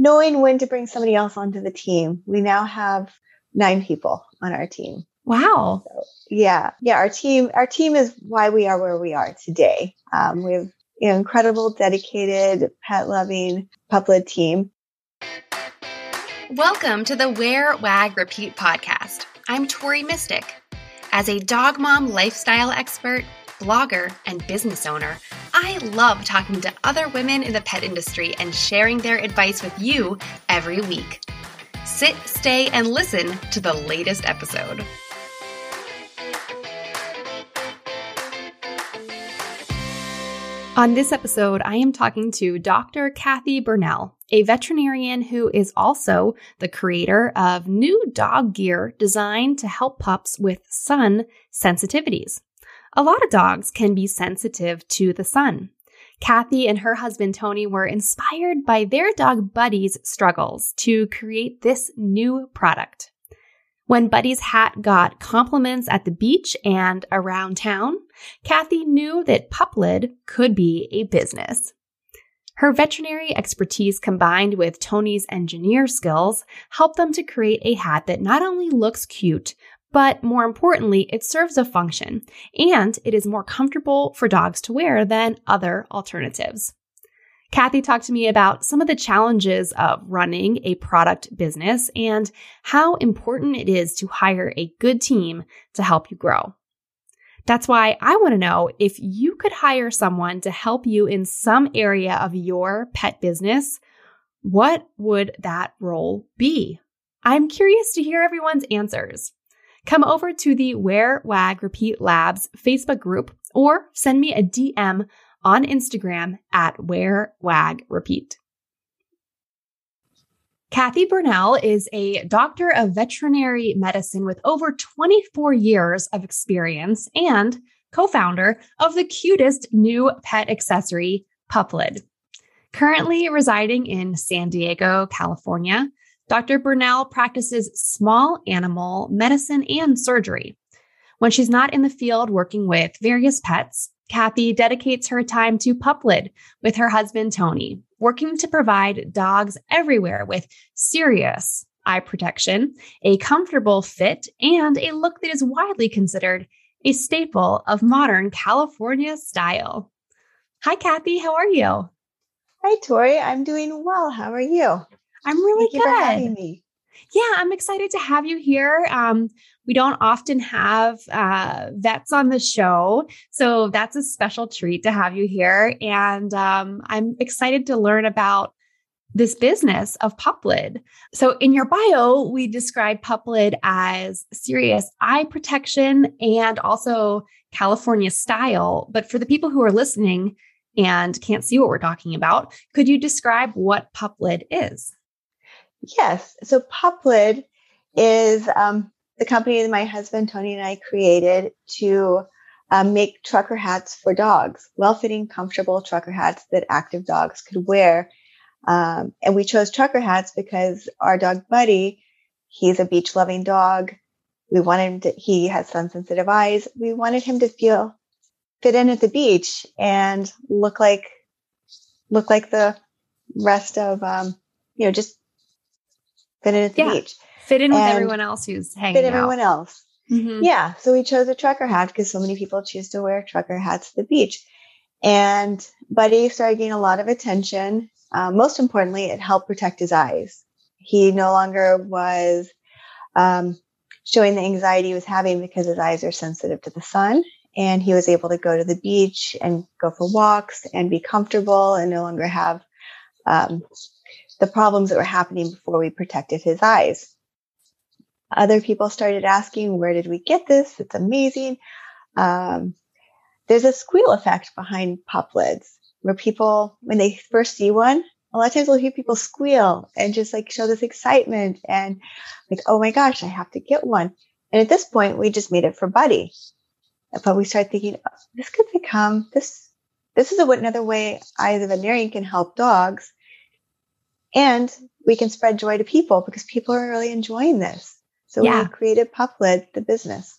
knowing when to bring somebody else onto the team. We now have nine people on our team. Wow. So, yeah. Yeah. Our team, our team is why we are where we are today. Um, we have you know, incredible, dedicated, pet loving pup led team. Welcome to the Wear, Wag, Repeat podcast. I'm Tori Mistick. As a dog mom lifestyle expert, blogger, and business owner, I love talking to other women in the pet industry and sharing their advice with you every week. Sit, stay, and listen to the latest episode. On this episode, I am talking to Dr. Kathy Burnell, a veterinarian who is also the creator of new dog gear designed to help pups with sun sensitivities. A lot of dogs can be sensitive to the sun. Kathy and her husband Tony were inspired by their dog Buddy's struggles to create this new product. When Buddy's hat got compliments at the beach and around town, Kathy knew that Puplid could be a business. Her veterinary expertise combined with Tony's engineer skills helped them to create a hat that not only looks cute, but more importantly, it serves a function and it is more comfortable for dogs to wear than other alternatives. Kathy talked to me about some of the challenges of running a product business and how important it is to hire a good team to help you grow. That's why I want to know if you could hire someone to help you in some area of your pet business, what would that role be? I'm curious to hear everyone's answers. Come over to the Wear Wag Repeat Labs Facebook group or send me a DM on Instagram at Wear Wag Repeat. Kathy Burnell is a doctor of veterinary medicine with over 24 years of experience and co founder of the cutest new pet accessory, Puplid. Currently residing in San Diego, California, Dr. Burnell practices small animal medicine and surgery. When she's not in the field working with various pets, Kathy dedicates her time to Puplid with her husband, Tony, working to provide dogs everywhere with serious eye protection, a comfortable fit, and a look that is widely considered a staple of modern California style. Hi, Kathy. How are you? Hi, Tori. I'm doing well. How are you? I'm really Thank good. You for having me. Yeah, I'm excited to have you here. Um, we don't often have uh, vets on the show, so that's a special treat to have you here. And um, I'm excited to learn about this business of Puplid. So, in your bio, we describe Puplid as serious eye protection and also California style. But for the people who are listening and can't see what we're talking about, could you describe what Puplid is? Yes. So Puplid is um, the company that my husband Tony and I created to um, make trucker hats for dogs, well-fitting, comfortable trucker hats that active dogs could wear. Um, and we chose trucker hats because our dog Buddy, he's a beach-loving dog. We wanted him to, he has sun-sensitive eyes. We wanted him to feel fit in at the beach and look like look like the rest of um, you know just fit in at the yeah. beach. Fit in with everyone else who's hanging out. fit out. everyone else. Mhm. Yeah. So we chose a trucker hat because so many people choose to wear trucker hats to the beach. And Buddy started getting a lot of attention. Uh, most importantly, it helped protect his eyes. He no longer was um, showing the anxiety he was having because his eyes are sensitive to the sun. And he was able to go to the beach and go for walks and be comfortable and no longer have um, the problems that were happening before we protected his eyes. Other people started asking, where did we get this? It's amazing. Um, there's a squeal effect behind pup lids where people, when they first see one, a lot of times we'll hear people squeal and just like show this excitement and like, oh my gosh, I have to get one. And at this point, we just made it for Buddy. But we started thinking, oh, this could become this. This is a, another way I, as a veterinarian, can help dogs, and we can spread joy to people because people are really enjoying this. So Yeah. we created Puplid, the business.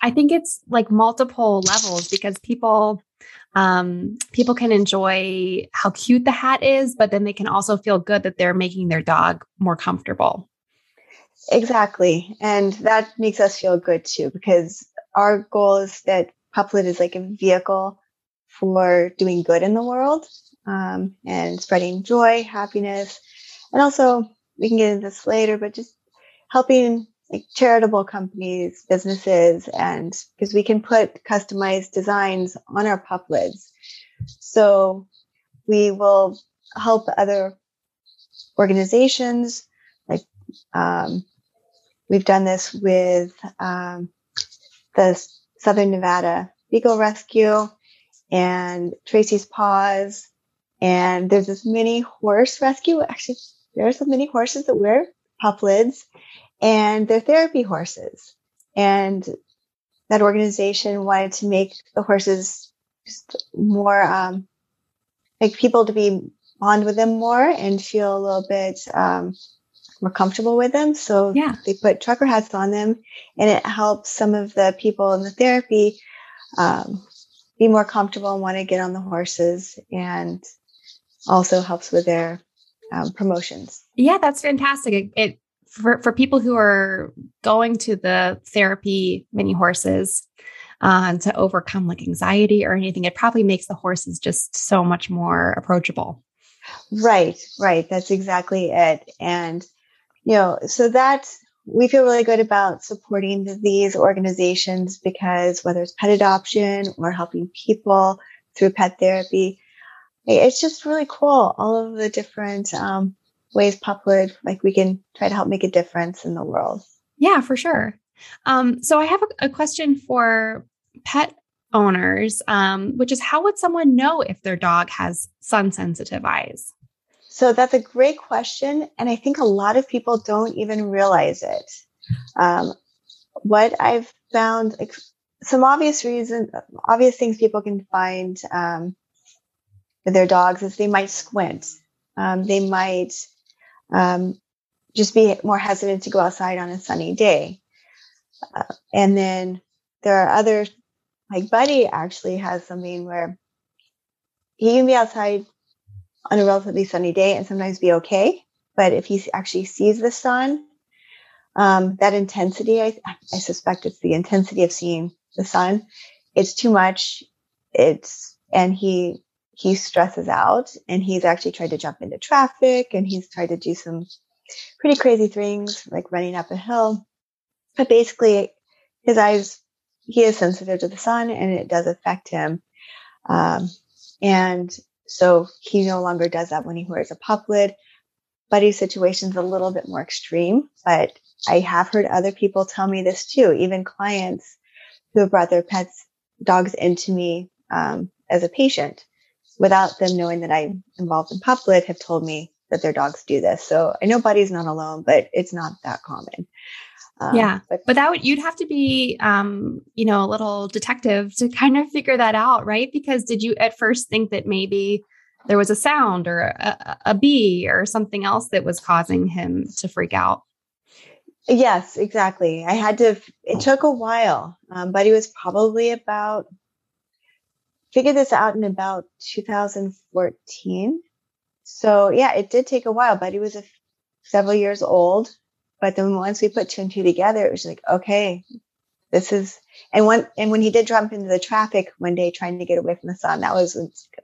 I think it's like multiple levels because people um, people can enjoy how cute the hat is, but then they can also feel good that they're making their dog more comfortable. Exactly. And that makes us feel good too, because our goal is that Puplid is like a vehicle for doing good in the world um, and spreading joy, happiness, and also we can get into this later, but just helping like charitable companies, businesses, and because we can put customized designs on our pup lids. So we will help other organizations. Like um, we've done this with um, the Southern Nevada Beagle Rescue and Tracy's Paws. And there's this mini horse rescue. Actually, there's some mini horses that wear pup lids and they're therapy horses. And that organization wanted to make the horses just more um, like people to be bond with them more and feel a little bit um, more comfortable with them. So yeah. they put trucker hats on them, and it helps some of the people in the therapy um, be more comfortable and want to get on the horses, and also helps with their um, promotions. Yeah, that's fantastic. It, it for, for people who are going to the therapy mini horses uh, to overcome like anxiety or anything, it probably makes the horses just so much more approachable. Right, right. That's exactly it. And, you know, so that we feel really good about supporting these organizations because whether it's pet adoption or helping people through pet therapy, it's just really cool. All of the different um, ways Puplid, like we can try to help make a difference in the world. Yeah, for sure. Um, so I have a, a, question for pet owners, um, which is how would someone know if their dog has sun sensitive eyes? So that's a great question. And I think a lot of people don't even realize it. Um, what I've found, like, some obvious reasons, obvious things people can find um, with their dogs is they might squint. Um, they might um, just be more hesitant to go outside on a sunny day. Uh, and then there are other, like Buddy actually has something where he can be outside on a relatively sunny day and sometimes be okay. But if he actually sees the sun, um, that intensity, I, I suspect it's the intensity of seeing the sun. It's too much. It's, and he he stresses out and he's actually tried to jump into traffic and he's tried to do some pretty crazy things like running up a hill. But basically, his eyes, he is sensitive to the sun and it does affect him. Um, and so he no longer does that when he wears a pup lid. Buddy's situation's a little bit more extreme, but I have heard other people tell me this too, even clients who have brought their pets, dogs into me um, as a patient without them knowing that I'm involved in Puplid have told me that their dogs do this. So I know Buddy's not alone, but it's not that common. Um, yeah, but, but that would you'd have to be, um, you know, a little detective to kind of figure that out, right? Because did you at first think that maybe there was a sound or a, a bee or something else that was causing him to freak out? Yes, exactly. I had to. It took a while. Um, he was probably about figured this out in about 2014. So yeah, it did take a while, but he was a, several years old. But then once we put two and two together, it was like, okay, this is, and when, and when he did jump into the traffic one day trying to get away from the sun, that was,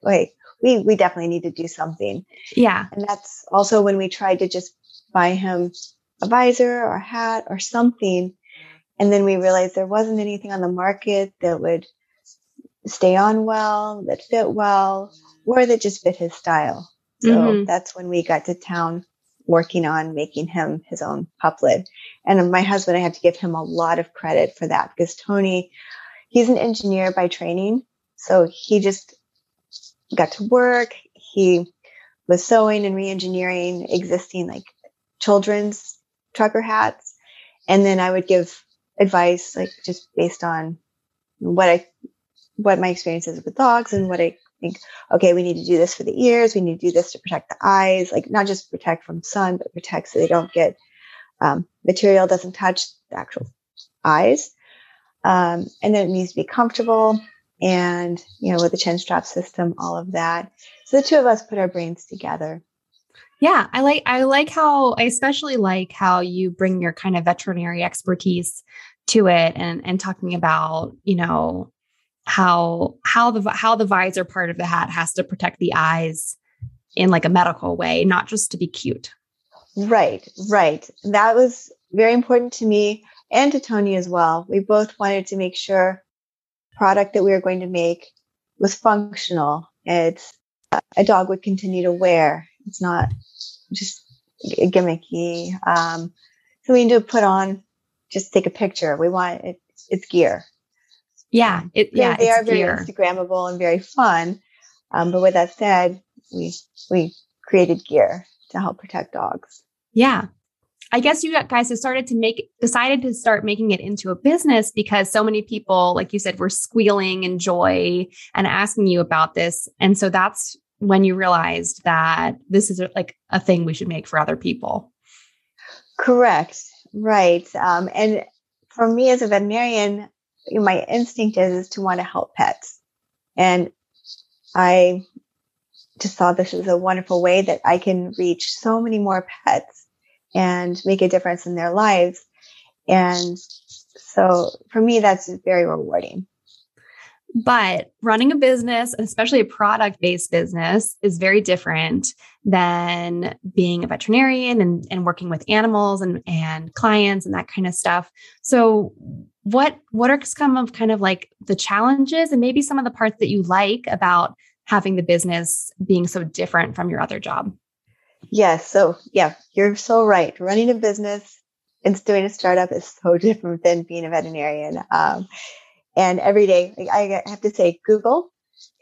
like we, we definitely need to do something. Yeah. And that's also when we tried to just buy him a visor or a hat or something. And then we realized there wasn't anything on the market that would stay on well, that fit well, or that just fit his style. So mm-hmm. that's when we got to town working on making him his own pup lid. And my husband, I have to give him a lot of credit for that because Tony, he's an engineer by training. So he just got to work. He was sewing and re-engineering existing like children's trucker hats. And then I would give advice like just based on what I what my experience is with dogs and what I think, okay, we need to do this for the ears. We need to do this to protect the eyes, like not just protect from sun, but protect so they don't get um, material doesn't touch the actual eyes. Um, and then it needs to be comfortable. and you know with the chin strap system all of that so the two of us put our brains together yeah i like i like how i especially like how you bring your kind of veterinary expertise to it and and talking about you know how how the how the visor part of the hat has to protect the eyes in like a medical way not just to be cute right right that was very important to me and to tony as well we both wanted to make sure product that we were going to make was functional. It's a dog would continue to wear. It's not just gimmicky. Um, so we need to put on, just take a picture. We want it, it's gear. Yeah. It, yeah. They, are very Instagrammable and very fun. Um, but with that said, we, we created gear to help protect dogs. Yeah. I guess you guys have started to make decided to start making it into a business because so many people, like you said, were squealing in joy and asking you about this. And so that's when you realized that this is like a thing we should make for other people. Correct. Right. Um, and for me as a veterinarian, my instinct is, is to want to help pets. And I just saw this as a wonderful way that I can reach so many more pets and make a difference in their lives. And so for me, that's very rewarding. But running a business, especially a product based business, is very different than being a veterinarian and, and working with animals and, and clients and that kind of stuff. So, what what are some of kind of like the challenges and maybe some of the parts that you like about having the business being so different from your other job? Yes. So, yeah, you're so right. Running a business and doing a startup is so different than being a veterinarian. Um, and every day, I have to say, Google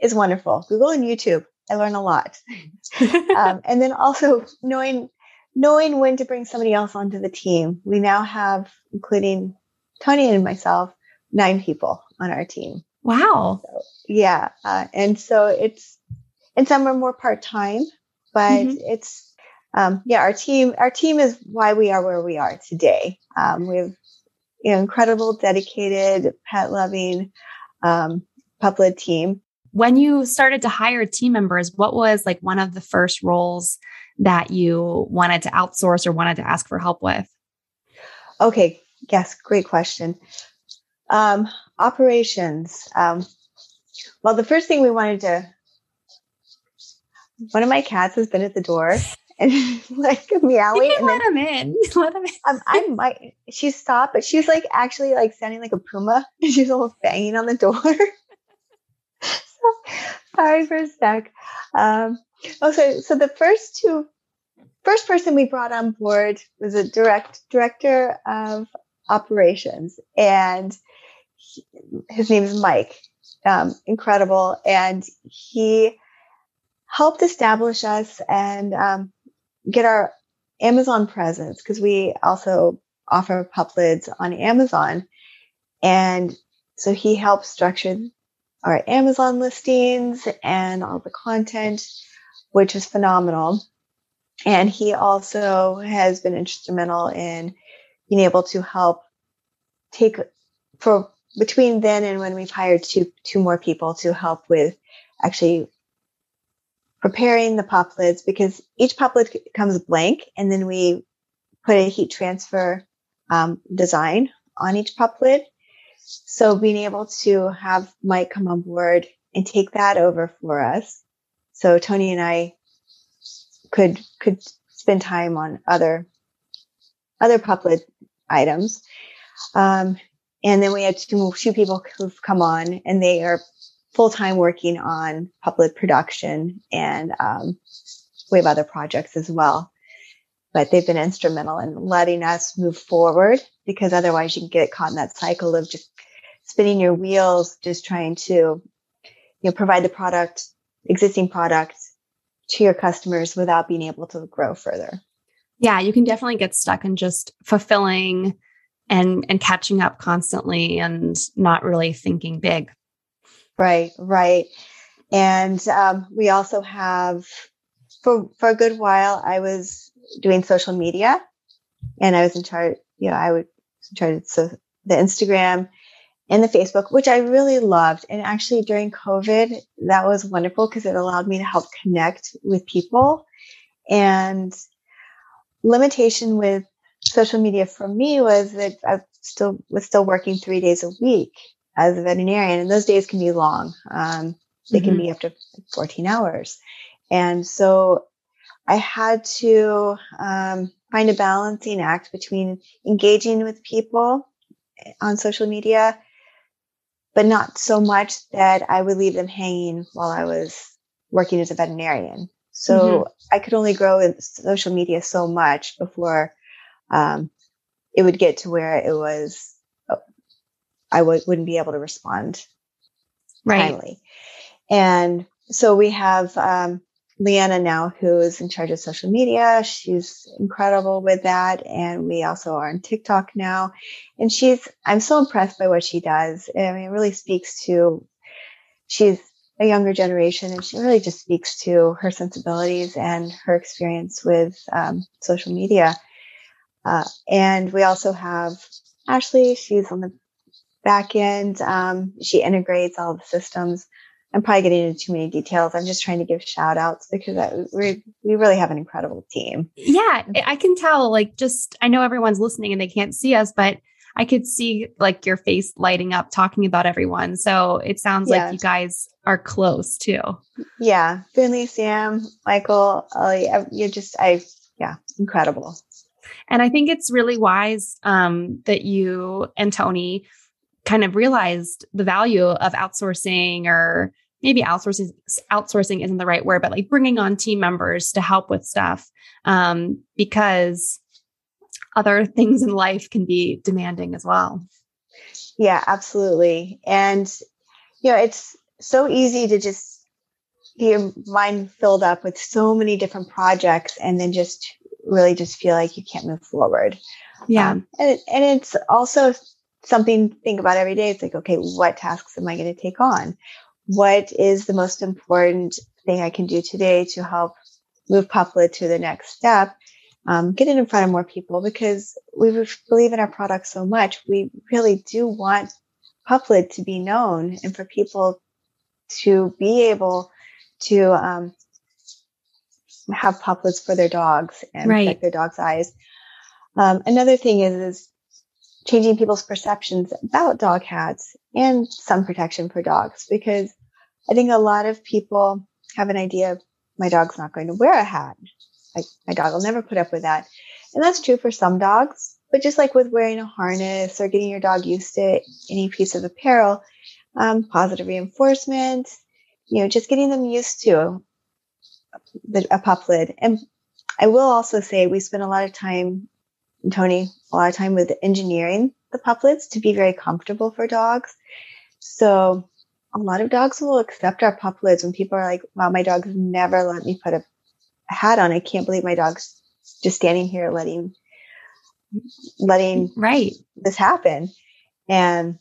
is wonderful. Google and YouTube, I learn a lot. um, and then also knowing knowing when to bring somebody else onto the team. We now have, including Tony and myself, nine people on our team. Wow. So, yeah, uh, and so it's and some are more part time, but mm-hmm. it's um, yeah, our team, our team is why we are where we are today. Um, we have you know, incredible, dedicated, pet loving, um, pup-led team. When you started to hire team members, what was like one of the first roles that you wanted to outsource or wanted to ask for help with? Okay. Yes. Great question. Um, operations. Um, well, the first thing we wanted to, one of my cats has been at the door and like meowing. and let him in. Let him in. Um, I might. She stopped, but she's like actually like sounding like a puma. She's almost banging on the door. so, sorry for a sec. Um, oh, so so the first two, first person we brought on board was a direct director of operations, and he, his name is Mike. Um, incredible, and he helped establish us and um, get our Amazon presence because we also offer pup lids on Amazon. And so he helps structure our Amazon listings and all the content, which is phenomenal. And he also has been instrumental in being able to help take for between then and when we've hired two two more people to help with actually preparing the pup lids because each pup lid comes blank and then we put a heat transfer um, design on each pup lid. So being able to have Mike come on board and take that over for us. So Tony and I could, could spend time on other, other pup lid items. Um, and then we had two, two people who've come on and they are full time working on puplid production and um, we have other projects as well. But they've been instrumental in letting us move forward because otherwise you can get caught in that cycle of just spinning your wheels, just trying to, you know, provide the product, existing product to your customers without being able to grow further. Yeah, you can definitely get stuck in just fulfilling and and catching up constantly and not really thinking big. Right, right. And um, we also have, for, for a good while, I was doing social media and I was in charge, you know, I would in charge of so the Instagram and the Facebook, which I really loved. And actually during COVID, that was wonderful because it allowed me to help connect with people. And limitation with social media for me was that I still was still working three days a week as a veterinarian, and those days can be long. Um, they mm-hmm. can be up to 14 hours. And so I had to um, find a balancing act between engaging with people on social media, but not so much that I would leave them hanging while I was working as a veterinarian. So mm-hmm. I could only grow in social media so much before um, it would get to where it was, I w- wouldn't be able to respond right. timely. And so we have um, Leanna now, who is in charge of social media. She's incredible with that. And we also are on TikTok now. And she's, I'm so impressed by what she does. I mean, it really speaks to, she's a younger generation and she really just speaks to her sensibilities and her experience with um, social media. Uh, and we also have Ashley. She's on the back end. Um, she integrates all the systems. I'm probably getting into too many details. I'm just trying to give shout outs because I, we we really have an incredible team. Yeah, I can tell. Like, just I know everyone's listening and they can't see us, but I could see like your face lighting up talking about everyone. So it sounds yeah. like you guys are close too. Yeah, Finley, Sam, Michael, you're just I yeah, incredible. And I think it's really wise um, that you and Tony kind of realized the value of outsourcing or maybe outsourcing outsourcing isn't the right word but like bringing on team members to help with stuff um, because other things in life can be demanding as well. Yeah absolutely. And you know it's so easy to just your mind filled up with so many different projects and then just really just feel like you can't move forward. Yeah. Um, and, and it's also something to think about every day. It's like, okay, what tasks am I going to take on? What is the most important thing I can do today to help move Puplid to the next step? Um, get it in front of more people because we believe in our product so much. We really do want Puplid to be known and for people to be able to um, have puplids for their dogs and right. protect their dog's eyes. Um, another thing is, is changing people's perceptions about dog hats and sun protection for dogs because I think a lot of people have an idea of my dog's not going to wear a hat. Like my dog will never put up with that. And that's true for some dogs, but just like with wearing a harness or getting your dog used to any piece of apparel, um, positive reinforcement, you know, just getting them used to the, a pup lid. And I will also say we spend a lot of time Tony a lot of time with engineering the puplids to be very comfortable for dogs. So a lot of dogs will accept our puplids when people are like, wow, my dog's never let me put a, hat on. I can't believe my dog's just standing here letting letting right this happen. And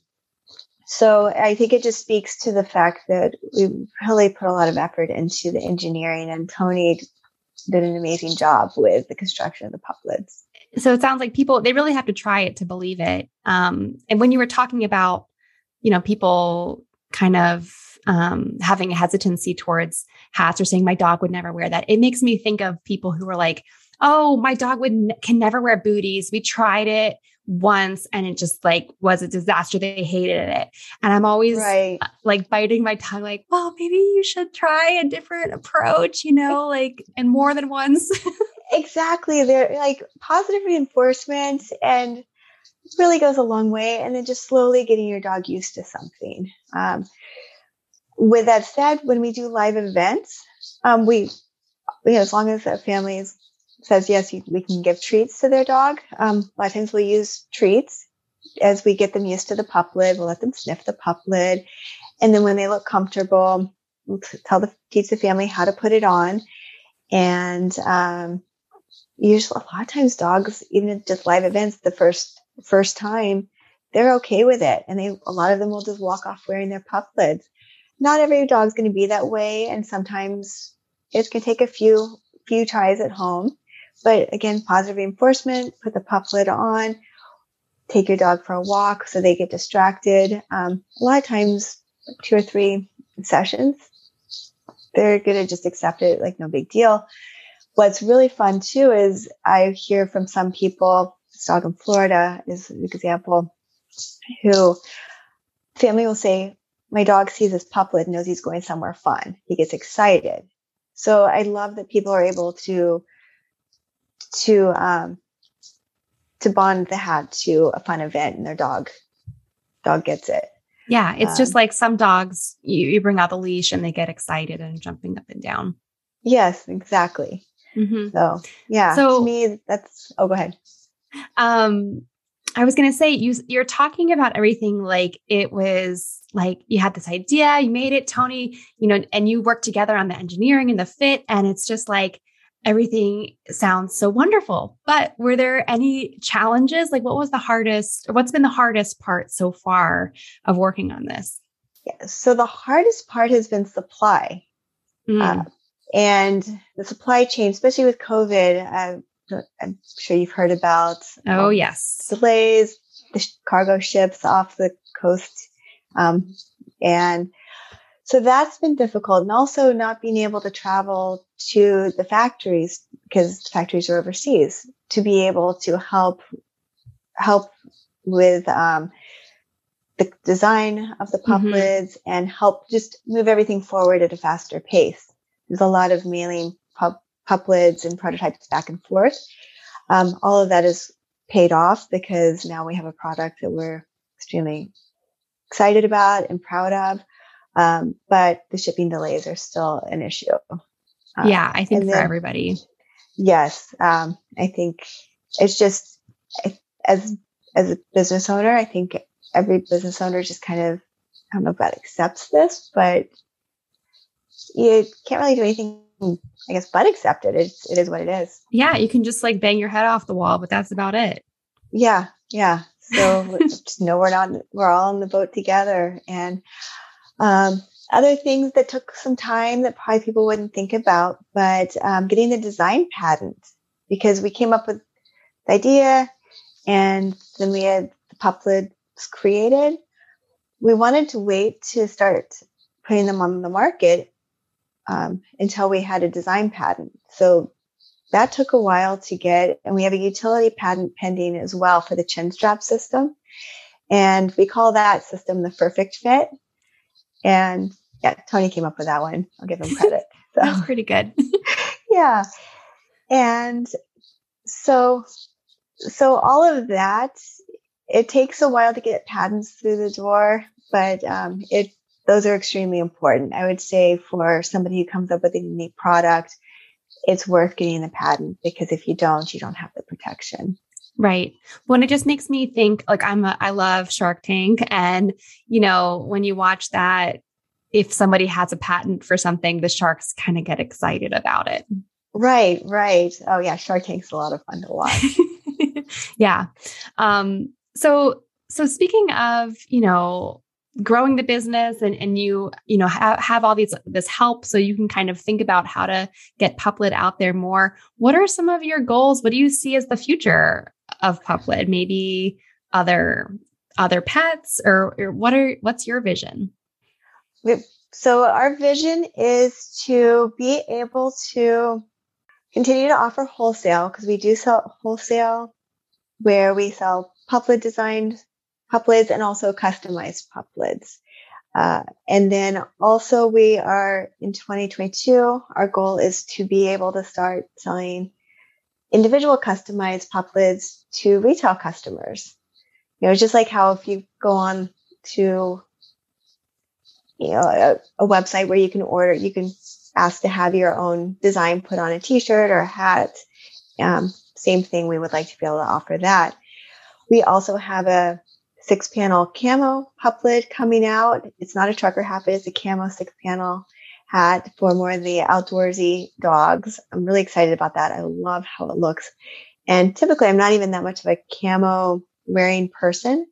so I think it just speaks to the fact that we really put a lot of effort into the engineering and Tony did an amazing job with the construction of the puplids so it sounds like people they really have to try it to believe it. Um, and when you were talking about you know people kind of um, having a hesitancy towards hats or saying my dog would never wear that it makes me think of people who are like oh my dog would can never wear booties. We tried it once and it just like was a disaster. They hated it. And i'm always right. Uh, like biting my tongue like well maybe you should try a different approach you know like and more than once exactly. They're like positive reinforcement and it really goes a long way. And then just slowly getting your dog used to something. Um, with that said, when we do live events, um, we, you know, as long as the family says yes, we can give treats to their dog. Um, a lot of times we use treats as we get them used to the pup lid. We'll let them sniff the pup lid. And then when they look comfortable, we'll tell the teach the family how to put it on. And um, usually a lot of times dogs, even at just live events, the first first time, they're okay with it. And they a lot of them will just walk off wearing their pup lids. Not every dog's going to be that way. And sometimes it's to take a few few tries at home. But again, positive reinforcement, put the pup lid on, take your dog for a walk so they get distracted. Um, a lot of times, two or three sessions, they're going to just accept it like no big deal. What's really fun too is I hear from some people, this dog in Florida is an example, who family will say, my dog sees this puplid and knows he's going somewhere fun. He gets excited. So I love that people are able to to um, to bond the hat to a fun event, and their dog dog gets it. Yeah, it's um, just like some dogs. You you bring out the leash and they get excited and jumping up and down. Yes, exactly. Mm-hmm. So yeah, so to me, that's. Oh, go ahead. Um, I was going to say you you're talking about everything like it was like you had this idea, you made it, Tony, you know, and you worked together on the engineering and the fit and it's just like everything sounds so wonderful. But were there any challenges? Like what was the hardest or what's been the hardest part so far of working on this? Yeah, so the hardest part has been supply. Mm. Uh, and the supply chain, especially with COVID, uh, I'm sure you've heard about. Oh, um, yes. Delays, the cargo ships off the coast. Um, and so that's been difficult. And also not being able to travel to the factories because the factories are overseas to be able to help, help with, um, the design of the pup mm-hmm. lids and help just move everything forward at a faster pace. There's a lot of mailing pup pup lids and prototypes back and forth. Um, all of that is paid off because now we have a product that we're extremely excited about and proud of. Um, but the shipping delays are still an issue. Um, yeah, I think for then, everybody. Yes, um, I think it's just as as a business owner, I think every business owner just kind of I don't know if that accepts this, but you can't really do anything I guess, but accept it. It's, it is what it is. Yeah. You can just like bang your head off the wall, but that's about it. Yeah. Yeah. So just know we're not, we're all in the boat together. And, um, other things that took some time that probably people wouldn't think about, but, um, getting the design patent because we came up with the idea and then we had the puplids created. We wanted to wait to start putting them on the market um, until we had a design patent. So that took a while to get, and we have a utility patent pending as well for the chin strap system. And we call that system the perfect fit. And yeah, Tony came up with that one. I'll give him credit. So. That's pretty good. yeah. And so, so all of that, it takes a while to get patents through the door, but um, it those are extremely important. I would say for somebody who comes up with a unique product, it's worth getting the patent because if you don't, you don't have the protection. Right. When it just makes me think like I'm a, I love Shark Tank and you know, when you watch that if somebody has a patent for something, the sharks kind of get excited about it. Right, right. Oh yeah, Shark Tank's a lot of fun to watch. yeah. Um so so speaking of, you know, growing the business and, and you you know have, have all these this help so you can kind of think about how to get puplid out there more. What are some of your goals? What do you see as the future of puplid? Maybe other other pets or, or what are what's your vision? So our vision is to be able to continue to offer wholesale because we do sell wholesale where we sell puplid designed pup lids and also customized pup lids. Uh, and then also we are in 2022, our goal is to be able to start selling individual customized pup lids to retail customers. You know, just like how if you go on to, you know, a, a website where you can order, you can ask to have your own design put on a t-shirt or a hat. Um, same thing. We would like to be able to offer that. We also have a six panel camo pup coming out. It's not a trucker hat, but it's a camo six panel hat for more of the outdoorsy dogs. I'm really excited about that. I love how it looks. And typically I'm not even that much of a camo wearing person,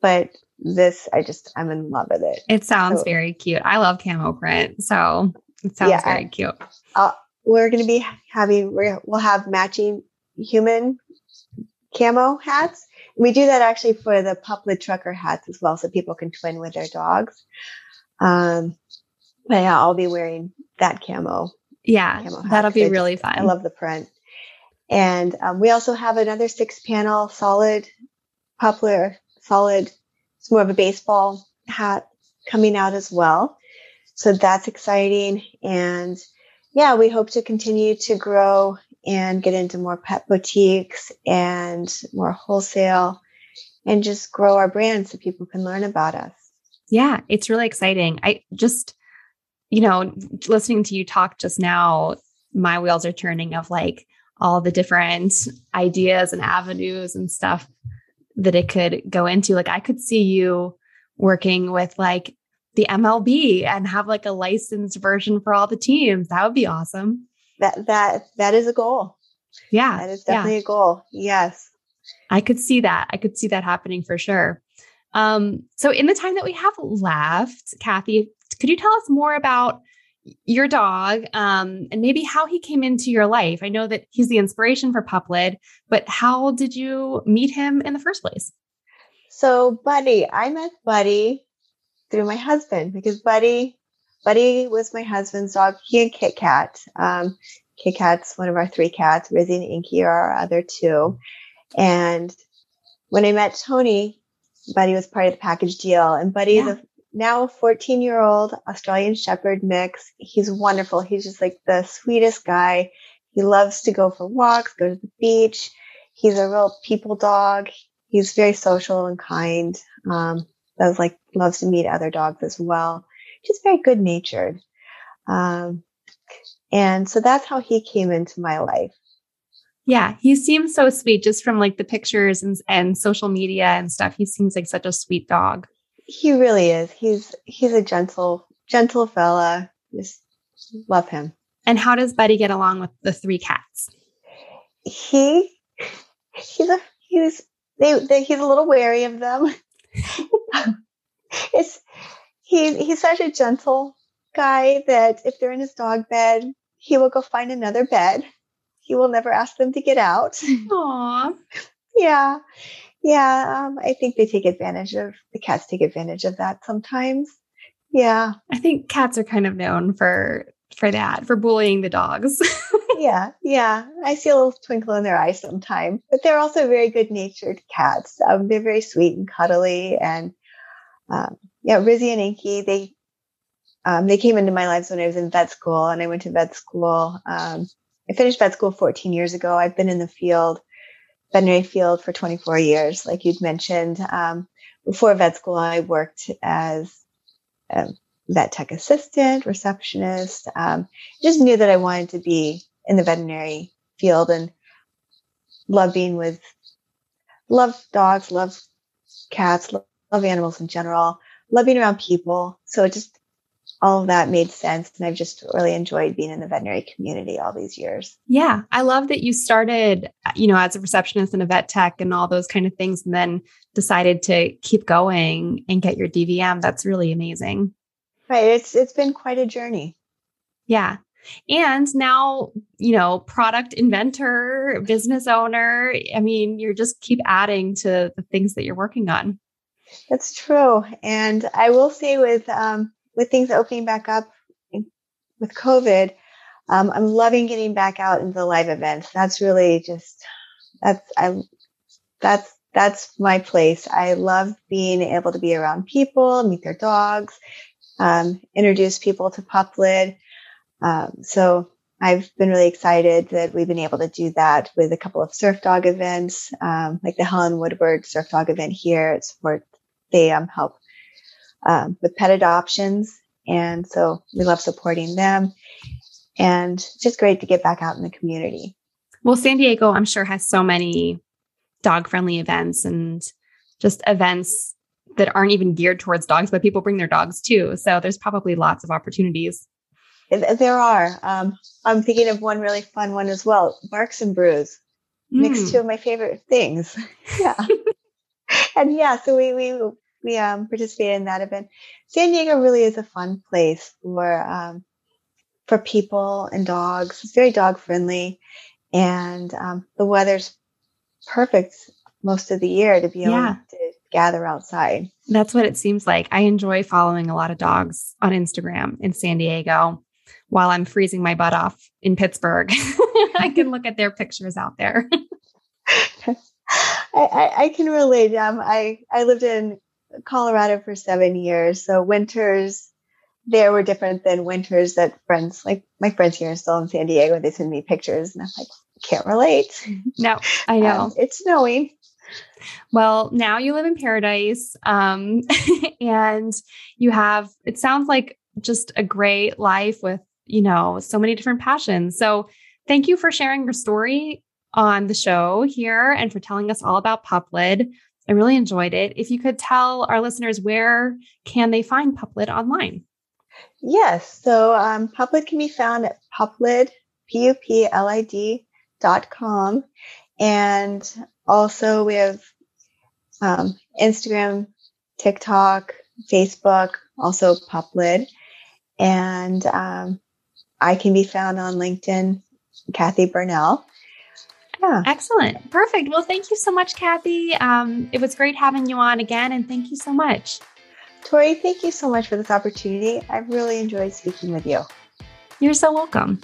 but this, I just, I'm in love with it. It sounds so, very cute. I love camo print. So it sounds yeah, very cute. Uh, we're going to be having, we'll have matching human camo hats We do that actually for the Puplid trucker hats as well, so people can twin with their dogs. Um, but yeah, I'll be wearing that camo. Yeah, camo that'll be really fun. I love the print. And um, we also have another six panel solid puplid, solid, it's more of a baseball hat coming out as well. So that's exciting. And yeah, we hope to continue to grow and get into more pet boutiques and more wholesale and just grow our brand so people can learn about us. Yeah, it's really exciting. I just, you know, listening to you talk just now, my wheels are turning of like all the different ideas and avenues and stuff that it could go into. Like I could see you working with like the MLB and have like a licensed version for all the teams. That would be awesome. That that that is a goal. Yeah. That is definitely yeah. a goal. Yes. I could see that. I could see that happening for sure. Um, so in the time that we have left, Kathy, could you tell us more about your dog um, and maybe how he came into your life? I know that he's the inspiration for Puplid, but how did you meet him in the first place? So Buddy, I met Buddy through my husband because Buddy, Buddy was my husband's dog. He and Kit Kat. Um, Kit Kat's one of our three cats. Rizzy and Inky are our other two. And when I met Tony, Buddy was part of the package deal. And Buddy yeah. is a now 14 year old Australian Shepherd mix. He's wonderful. He's just like the sweetest guy. He loves to go for walks, go to the beach. He's a real people dog. He's very social and kind. Um, does like loves to meet other dogs as well. Just very good natured. Um, and so that's how he came into my life. Yeah, he seems so sweet just from like the pictures and, and social media and stuff. He seems like such a sweet dog. He really is. He's he's a gentle gentle fella. Just love him. And how does Buddy get along with the three cats? He he's a he's they, they he's a little wary of them. it's he's he's such a gentle guy that if they're in his dog bed, he will go find another bed. He will never ask them to get out. Aww. yeah. Yeah. Um, I think they take advantage of the cats take advantage of that sometimes. Yeah. I think cats are kind of known for for that, for bullying the dogs. yeah, yeah. I see a little twinkle in their eyes sometimes, but they're also very good natured cats. Um, they're very sweet and cuddly. And um, yeah, Rizzy and Inky, they um, they came into my lives when I was in vet school, and I went to vet school. Um, I finished vet school 14 years ago. I've been in the field, veterinary field, for 24 years, like you'd mentioned. Um, before vet school, I worked as a vet tech assistant, receptionist. Um, just knew that I wanted to be in the veterinary field and love being with, love dogs, love cats, love, love animals in general, love being around people. So it just all of that made sense. And I've just really enjoyed being in the veterinary community all these years. Yeah. I love that you started, you know, as a receptionist and a vet tech and all those kind of things, and then decided to keep going and get your DVM. That's really amazing. Right. It's it's been quite a journey. Yeah. And now, you know, product inventor, business owner. I mean, you're just keep adding to the things that you're working on. That's true. And I will say with um with things opening back up with COVID, um, I'm loving getting back out into the live events. That's really just that's I that's that's my place. I love being able to be around people, meet their dogs, um, introduce people to Puplid. Um, so I've been really excited that we've been able to do that with a couple of surf dog events, um, like the Helen Woodward surf dog event here at Support. They um, help um, with pet adoptions. And so we love supporting them and just great to get back out in the community. Well, San Diego, I'm sure, has so many dog friendly events and just events that aren't even geared towards dogs, but people bring their dogs too. So there's probably lots of opportunities. There are. Um, I'm thinking of one really fun one as well Barks and Brews. Mm. Mixed two of my favorite things. yeah. and yeah, so we, we we um, participated in that event. San Diego really is a fun place for um, for people and dogs. It's very dog friendly, and um, the weather's perfect most of the year to be able yeah. to gather outside. That's what it seems like. I enjoy following a lot of dogs on Instagram in San Diego while I'm freezing my butt off in Pittsburgh. I can look at their pictures out there. I, I, I, can relate. Um, I, I lived in Colorado for seven years. So winters there were different than winters that friends, like my friends here are still in San Diego, they send me pictures and I'm like, can't relate. No, I know. Um, it's snowing. Well, now you live in paradise um, and you have, it sounds like just a great life with, you know, so many different passions. So thank you for sharing your story on the show here and for telling us all about Puplid. I really enjoyed it. If you could tell our listeners where can they find Puplid online? Yes. So um, Puplid can be found at puplid, P-U-P-L-I-D dot com. And also we have um, Instagram, TikTok, Facebook, also Puplid. And um, I can be found on LinkedIn, Kathy Burnell. Yeah. Excellent. Perfect. Well, thank you so much, Kathy. Um, it was great having you on again, and thank you so much. Tori, thank you so much for this opportunity. I've really enjoyed speaking with you. You're so welcome.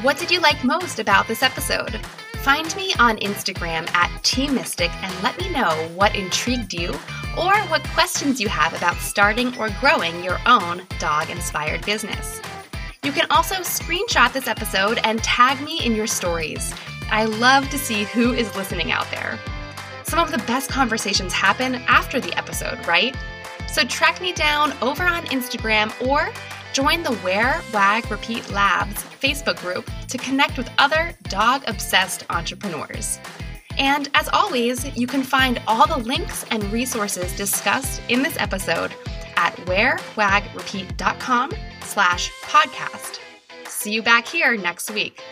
What did you like most about this episode? Find me on Instagram at Team Mistick and let me know what intrigued you or what questions you have about starting or growing your own dog inspired business. You can also screenshot this episode and tag me in your stories. I love to see who is listening out there. Some of the best conversations happen after the episode, right? So track me down over on Instagram or join the Wear, Wag, Repeat Labs Facebook group to connect with other dog obsessed entrepreneurs. And as always, you can find all the links and resources discussed in this episode at wearwagrepeat.com slash podcast. See you back here next week.